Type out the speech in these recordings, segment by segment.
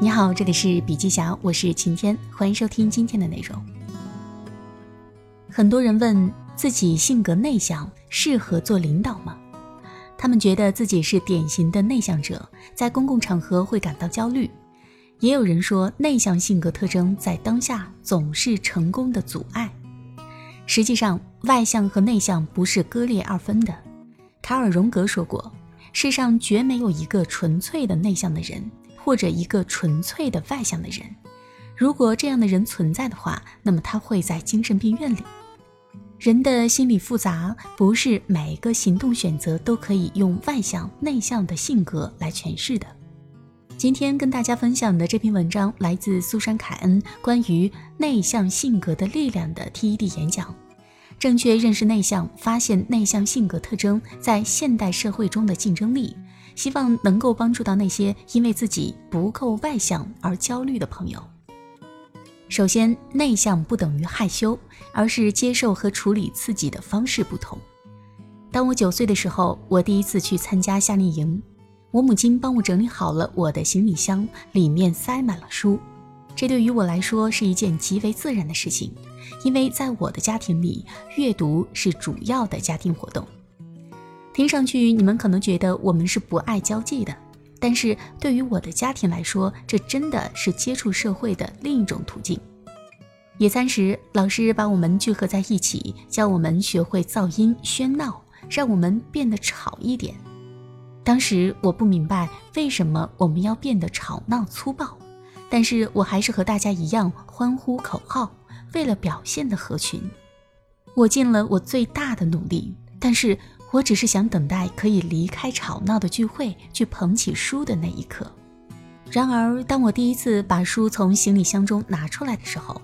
你好，这里是笔记侠，我是晴天，欢迎收听今天的内容。很多人问自己性格内向，适合做领导吗？他们觉得自己是典型的内向者，在公共场合会感到焦虑。也有人说，内向性格特征在当下总是成功的阻碍。实际上，外向和内向不是割裂二分的。卡尔·荣格说过，世上绝没有一个纯粹的内向的人。或者一个纯粹的外向的人，如果这样的人存在的话，那么他会在精神病院里。人的心理复杂，不是每一个行动选择都可以用外向内向的性格来诠释的。今天跟大家分享的这篇文章来自苏珊·凯恩关于内向性格的力量的 TED 演讲，正确认识内向，发现内向性格特征在现代社会中的竞争力。希望能够帮助到那些因为自己不够外向而焦虑的朋友。首先，内向不等于害羞，而是接受和处理刺激的方式不同。当我九岁的时候，我第一次去参加夏令营，我母亲帮我整理好了我的行李箱，里面塞满了书。这对于我来说是一件极为自然的事情，因为在我的家庭里，阅读是主要的家庭活动。听上去，你们可能觉得我们是不爱交际的，但是对于我的家庭来说，这真的是接触社会的另一种途径。野餐时，老师把我们聚合在一起，教我们学会噪音喧闹，让我们变得吵一点。当时我不明白为什么我们要变得吵闹粗暴，但是我还是和大家一样欢呼口号，为了表现的合群。我尽了我最大的努力，但是。我只是想等待可以离开吵闹的聚会，去捧起书的那一刻。然而，当我第一次把书从行李箱中拿出来的时候，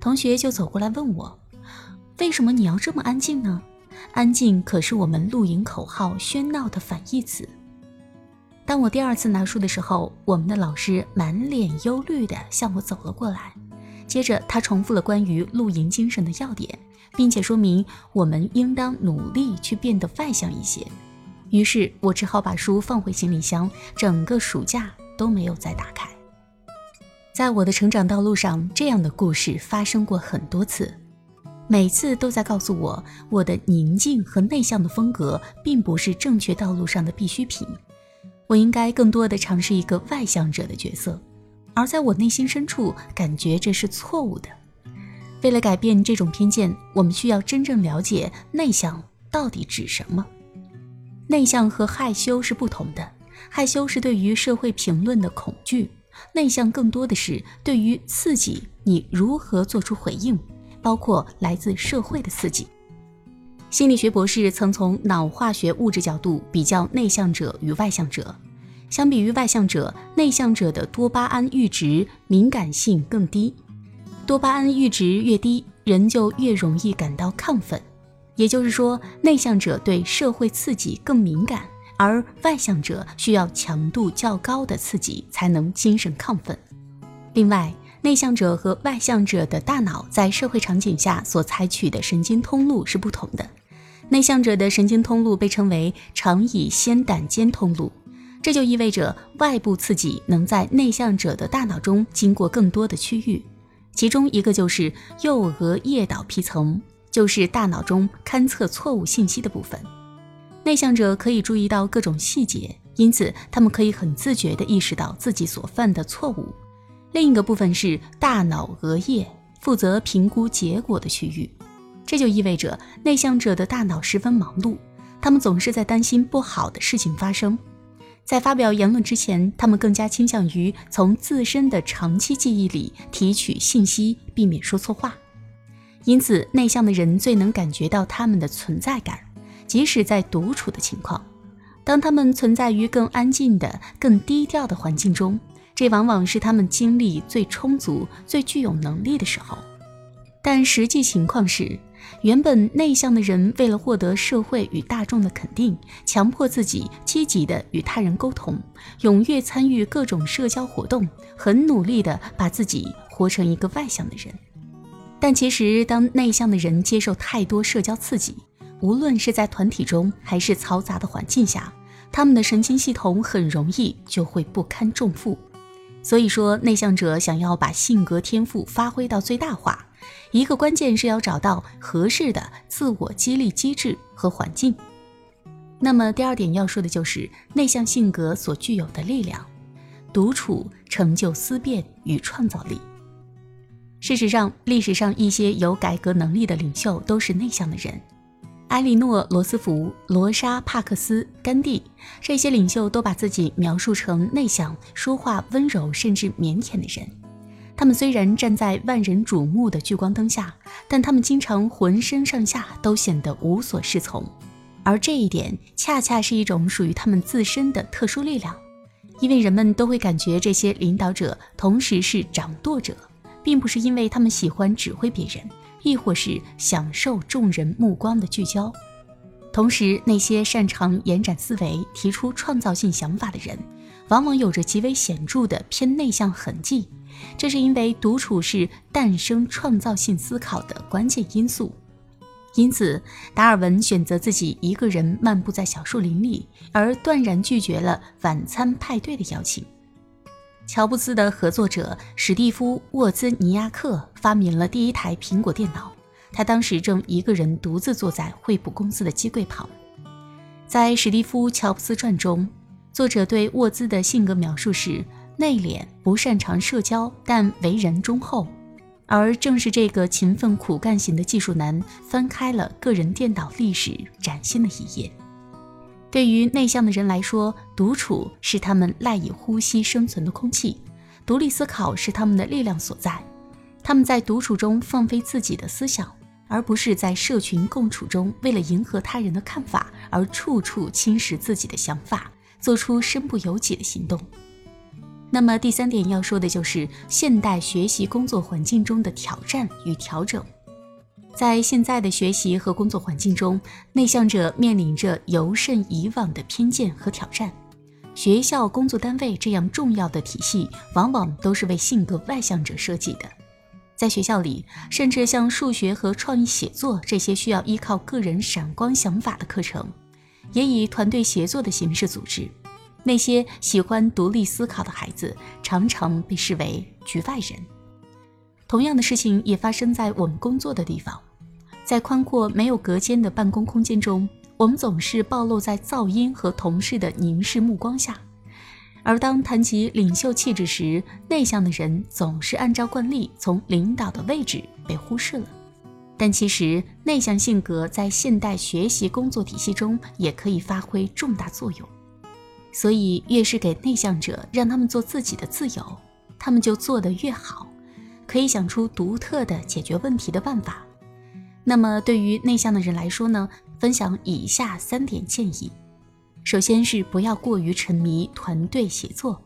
同学就走过来问我：“为什么你要这么安静呢？安静可是我们露营口号喧闹的反义词。”当我第二次拿书的时候，我们的老师满脸忧虑地向我走了过来，接着他重复了关于露营精神的要点。并且说明我们应当努力去变得外向一些。于是我只好把书放回行李箱，整个暑假都没有再打开。在我的成长道路上，这样的故事发生过很多次，每次都在告诉我，我的宁静和内向的风格并不是正确道路上的必需品。我应该更多的尝试一个外向者的角色，而在我内心深处，感觉这是错误的。为了改变这种偏见，我们需要真正了解内向到底指什么。内向和害羞是不同的，害羞是对于社会评论的恐惧，内向更多的是对于刺激你如何做出回应，包括来自社会的刺激。心理学博士曾从脑化学物质角度比较内向者与外向者，相比于外向者，内向者的多巴胺阈值敏感性更低。多巴胺阈值越低，人就越容易感到亢奋。也就是说，内向者对社会刺激更敏感，而外向者需要强度较高的刺激才能精神亢奋。另外，内向者和外向者的大脑在社会场景下所采取的神经通路是不同的。内向者的神经通路被称为长乙酰胆间通路，这就意味着外部刺激能在内向者的大脑中经过更多的区域。其中一个就是右额叶岛皮层，就是大脑中勘测错误信息的部分。内向者可以注意到各种细节，因此他们可以很自觉地意识到自己所犯的错误。另一个部分是大脑额叶，负责评估结果的区域。这就意味着内向者的大脑十分忙碌，他们总是在担心不好的事情发生。在发表言论之前，他们更加倾向于从自身的长期记忆里提取信息，避免说错话。因此，内向的人最能感觉到他们的存在感，即使在独处的情况。当他们存在于更安静的、更低调的环境中，这往往是他们精力最充足、最具有能力的时候。但实际情况是。原本内向的人，为了获得社会与大众的肯定，强迫自己积极地与他人沟通，踊跃参与各种社交活动，很努力地把自己活成一个外向的人。但其实，当内向的人接受太多社交刺激，无论是在团体中还是嘈杂的环境下，他们的神经系统很容易就会不堪重负。所以说，内向者想要把性格天赋发挥到最大化，一个关键是要找到合适的自我激励机制和环境。那么第二点要说的就是内向性格所具有的力量，独处成就思辨与创造力。事实上，历史上一些有改革能力的领袖都是内向的人，埃莉诺·罗斯福、罗莎·帕克斯、甘地这些领袖都把自己描述成内向、说话温柔甚至腼腆的人。他们虽然站在万人瞩目的聚光灯下，但他们经常浑身上下都显得无所适从。而这一点恰恰是一种属于他们自身的特殊力量，因为人们都会感觉这些领导者同时是掌舵者，并不是因为他们喜欢指挥别人，亦或是享受众人目光的聚焦。同时，那些擅长延展思维、提出创造性想法的人，往往有着极为显著的偏内向痕迹。这是因为独处是诞生创造性思考的关键因素。因此，达尔文选择自己一个人漫步在小树林里，而断然拒绝了晚餐派对的邀请。乔布斯的合作者史蒂夫·沃兹尼亚克发明了第一台苹果电脑，他当时正一个人独自坐在惠普公司的机柜旁。在史蒂夫·乔布斯传中，作者对沃兹的性格描述是内敛、不擅长社交，但为人忠厚。而正是这个勤奋苦干型的技术男，翻开了个人电脑历史崭新的一页。对于内向的人来说，独处是他们赖以呼吸生存的空气，独立思考是他们的力量所在。他们在独处中放飞自己的思想，而不是在社群共处中为了迎合他人的看法而处处侵蚀自己的想法，做出身不由己的行动。那么第三点要说的就是现代学习工作环境中的挑战与调整。在现在的学习和工作环境中，内向者面临着尤甚以往的偏见和挑战。学校、工作单位这样重要的体系，往往都是为性格外向者设计的。在学校里，甚至像数学和创意写作这些需要依靠个人闪光想法的课程，也以团队协作的形式组织。那些喜欢独立思考的孩子，常常被视为局外人。同样的事情也发生在我们工作的地方，在宽阔没有隔间的办公空间中，我们总是暴露在噪音和同事的凝视目光下。而当谈及领袖气质时，内向的人总是按照惯例从领导的位置被忽视了。但其实，内向性格在现代学习工作体系中也可以发挥重大作用。所以，越是给内向者让他们做自己的自由，他们就做得越好，可以想出独特的解决问题的办法。那么，对于内向的人来说呢？分享以下三点建议：首先是不要过于沉迷团队协作，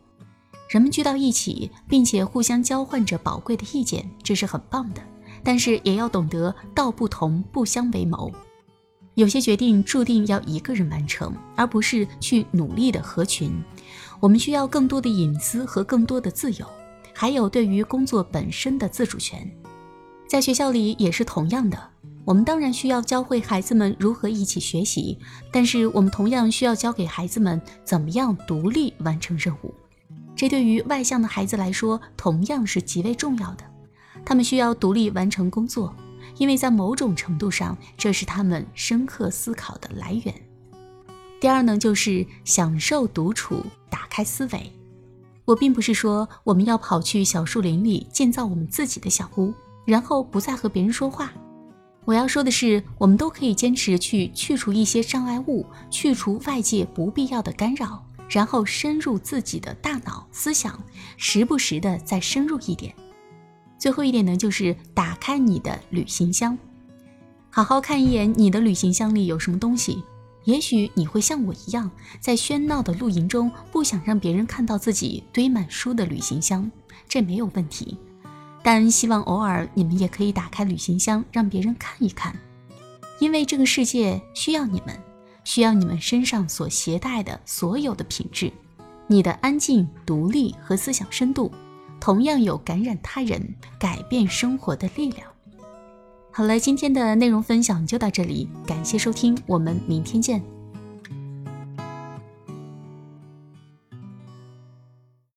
人们聚到一起，并且互相交换着宝贵的意见，这是很棒的。但是，也要懂得道不同不相为谋。有些决定注定要一个人完成，而不是去努力的合群。我们需要更多的隐私和更多的自由，还有对于工作本身的自主权。在学校里也是同样的，我们当然需要教会孩子们如何一起学习，但是我们同样需要教给孩子们怎么样独立完成任务。这对于外向的孩子来说同样是极为重要的，他们需要独立完成工作。因为在某种程度上，这是他们深刻思考的来源。第二呢，就是享受独处，打开思维。我并不是说我们要跑去小树林里建造我们自己的小屋，然后不再和别人说话。我要说的是，我们都可以坚持去去除一些障碍物，去除外界不必要的干扰，然后深入自己的大脑思想，时不时的再深入一点。最后一点呢，就是打开你的旅行箱，好好看一眼你的旅行箱里有什么东西。也许你会像我一样，在喧闹的露营中不想让别人看到自己堆满书的旅行箱，这没有问题。但希望偶尔你们也可以打开旅行箱，让别人看一看，因为这个世界需要你们，需要你们身上所携带的所有的品质，你的安静、独立和思想深度。同样有感染他人、改变生活的力量。好了，今天的内容分享就到这里，感谢收听，我们明天见。